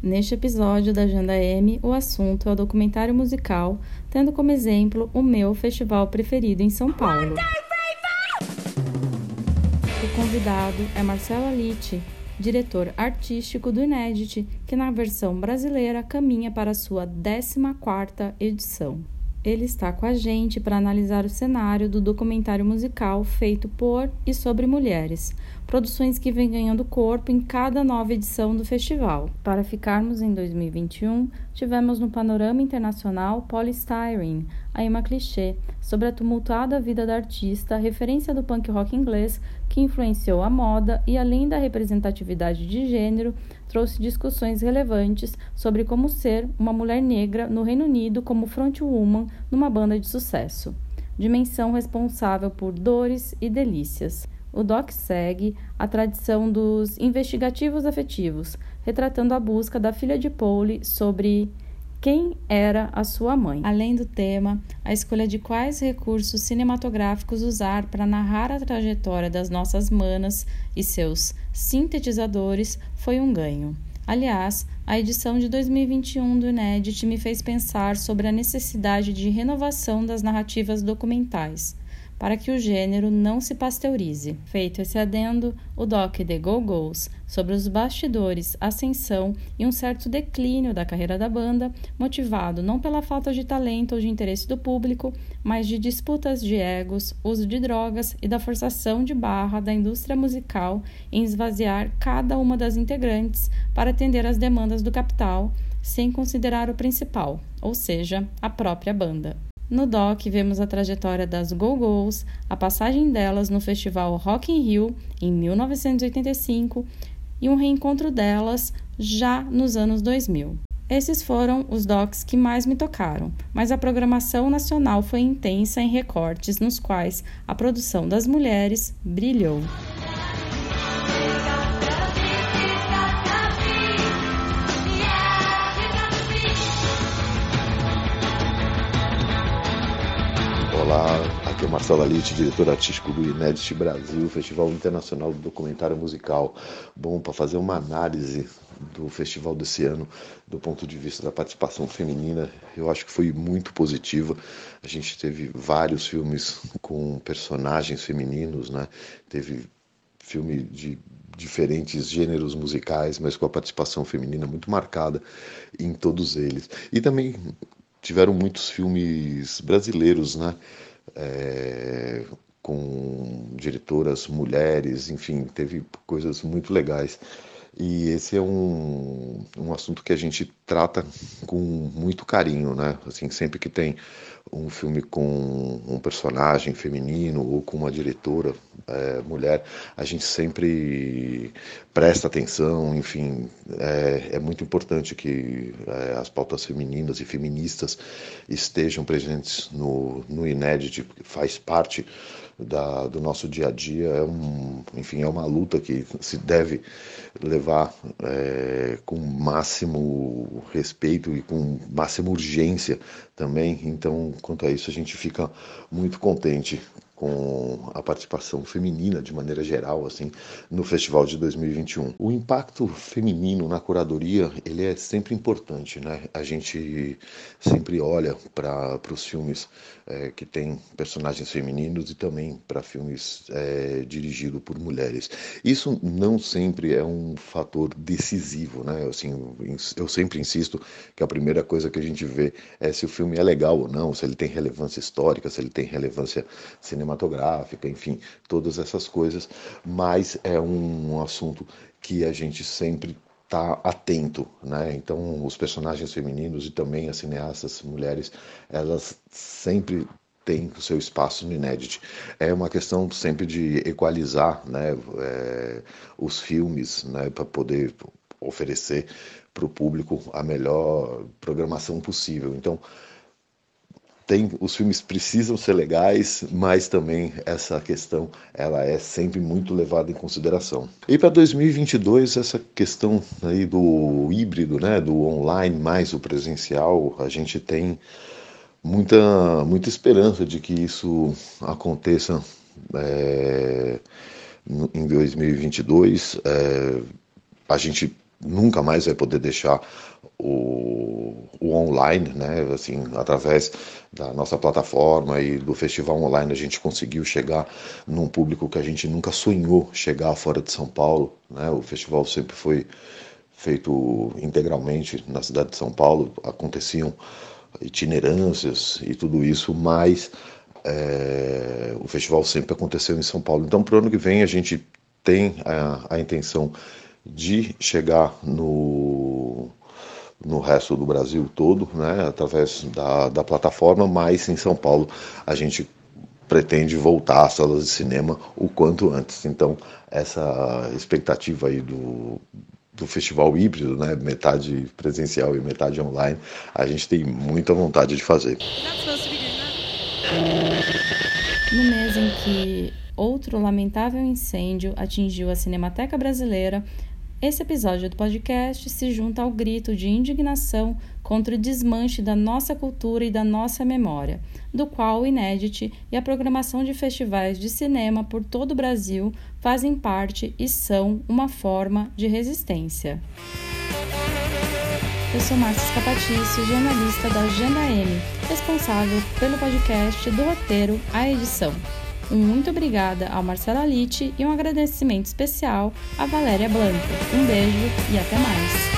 Neste episódio da Agenda M, o assunto é o documentário musical, tendo como exemplo o meu festival preferido em São Paulo. O convidado é Marcelo Alitti, diretor artístico do Inédit, que na versão brasileira caminha para sua 14ª edição. Ele está com a gente para analisar o cenário do documentário musical feito por e sobre mulheres, produções que vêm ganhando corpo em cada nova edição do festival. Para ficarmos em 2021, tivemos no panorama internacional Polystyrene, aí uma clichê, sobre a tumultuada vida da artista, referência do punk rock inglês que influenciou a moda e, além da representatividade de gênero, trouxe discussões relevantes sobre como ser uma mulher negra no Reino Unido como frontwoman numa banda de sucesso. Dimensão responsável por dores e delícias. O doc segue a tradição dos investigativos afetivos, retratando a busca da filha de Pauli sobre quem era a sua mãe. Além do tema, a escolha de quais recursos cinematográficos usar para narrar a trajetória das nossas manas e seus sintetizadores foi um ganho. Aliás, a edição de 2021 do Inédit me fez pensar sobre a necessidade de renovação das narrativas documentais para que o gênero não se pasteurize. Feito esse adendo, o doc The Go-Go's sobre os bastidores, ascensão e um certo declínio da carreira da banda, motivado não pela falta de talento ou de interesse do público, mas de disputas de egos, uso de drogas e da forçação de barra da indústria musical em esvaziar cada uma das integrantes para atender às demandas do capital, sem considerar o principal, ou seja, a própria banda. No doc, vemos a trajetória das Go-Go's, a passagem delas no festival Rock in Rio em 1985 e um reencontro delas já nos anos 2000. Esses foram os docs que mais me tocaram, mas a programação nacional foi intensa em recortes nos quais a produção das mulheres brilhou. Olá, aqui é o Marcelo Alite, diretor artístico do Inédit Brasil, Festival Internacional do Documentário Musical. Bom, para fazer uma análise do festival desse ano, do ponto de vista da participação feminina, eu acho que foi muito positiva. A gente teve vários filmes com personagens femininos, né? Teve filme de diferentes gêneros musicais, mas com a participação feminina muito marcada em todos eles. E também tiveram muitos filmes brasileiros, né? É, com diretoras mulheres, enfim, teve coisas muito legais. E esse é um, um assunto que a gente trata com muito carinho, né? Assim, sempre que tem um filme com um personagem feminino ou com uma diretora é, mulher, a gente sempre presta atenção, enfim, é, é muito importante que é, as pautas femininas e feministas estejam presentes no, no Inédit, faz parte da, do nosso dia a dia, é um, enfim, é uma luta que se deve levar é, com máximo respeito e com máxima urgência também. Então, quanto a isso, a gente fica muito contente com a participação feminina de maneira geral assim no festival de 2021. O impacto feminino na curadoria ele é sempre importante, né? A gente sempre olha para os filmes é, que têm personagens femininos e também para filmes é, dirigidos por mulheres. Isso não sempre é um fator decisivo, né? Assim, eu sempre insisto que a primeira coisa que a gente vê é se o filme é legal ou não, se ele tem relevância histórica, se ele tem relevância cinematográfica cinematográfica, enfim, todas essas coisas, mas é um assunto que a gente sempre está atento, né? Então, os personagens femininos e também as cineastas mulheres, elas sempre têm o seu espaço no Inédit. É uma questão sempre de equalizar, né, é, os filmes, né, para poder oferecer para o público a melhor programação possível. Então, tem, os filmes precisam ser legais, mas também essa questão ela é sempre muito levada em consideração. E para 2022 essa questão aí do híbrido, né, do online mais o presencial, a gente tem muita muita esperança de que isso aconteça é, em 2022. É, a gente nunca mais vai poder deixar o, o online, né? Assim, através da nossa plataforma e do festival online a gente conseguiu chegar num público que a gente nunca sonhou chegar fora de São Paulo, né? O festival sempre foi feito integralmente na cidade de São Paulo, aconteciam itinerâncias e tudo isso, mas é, o festival sempre aconteceu em São Paulo. Então, para o ano que vem, a gente tem a, a intenção de chegar no, no resto do Brasil todo, né, através da, da plataforma, mas em São Paulo a gente pretende voltar às salas de cinema o quanto antes. Então, essa expectativa aí do, do festival híbrido, né, metade presencial e metade online, a gente tem muita vontade de fazer. No mês em que outro lamentável incêndio atingiu a Cinemateca Brasileira, esse episódio do podcast se junta ao grito de indignação contra o desmanche da nossa cultura e da nossa memória, do qual o Inédit e a programação de festivais de cinema por todo o Brasil fazem parte e são uma forma de resistência. Eu sou Márcia Scapatício, jornalista da Agenda M, responsável pelo podcast do roteiro à edição. Um muito obrigada ao Marcelo Alite e um agradecimento especial à Valéria Blanco. Um beijo e até mais!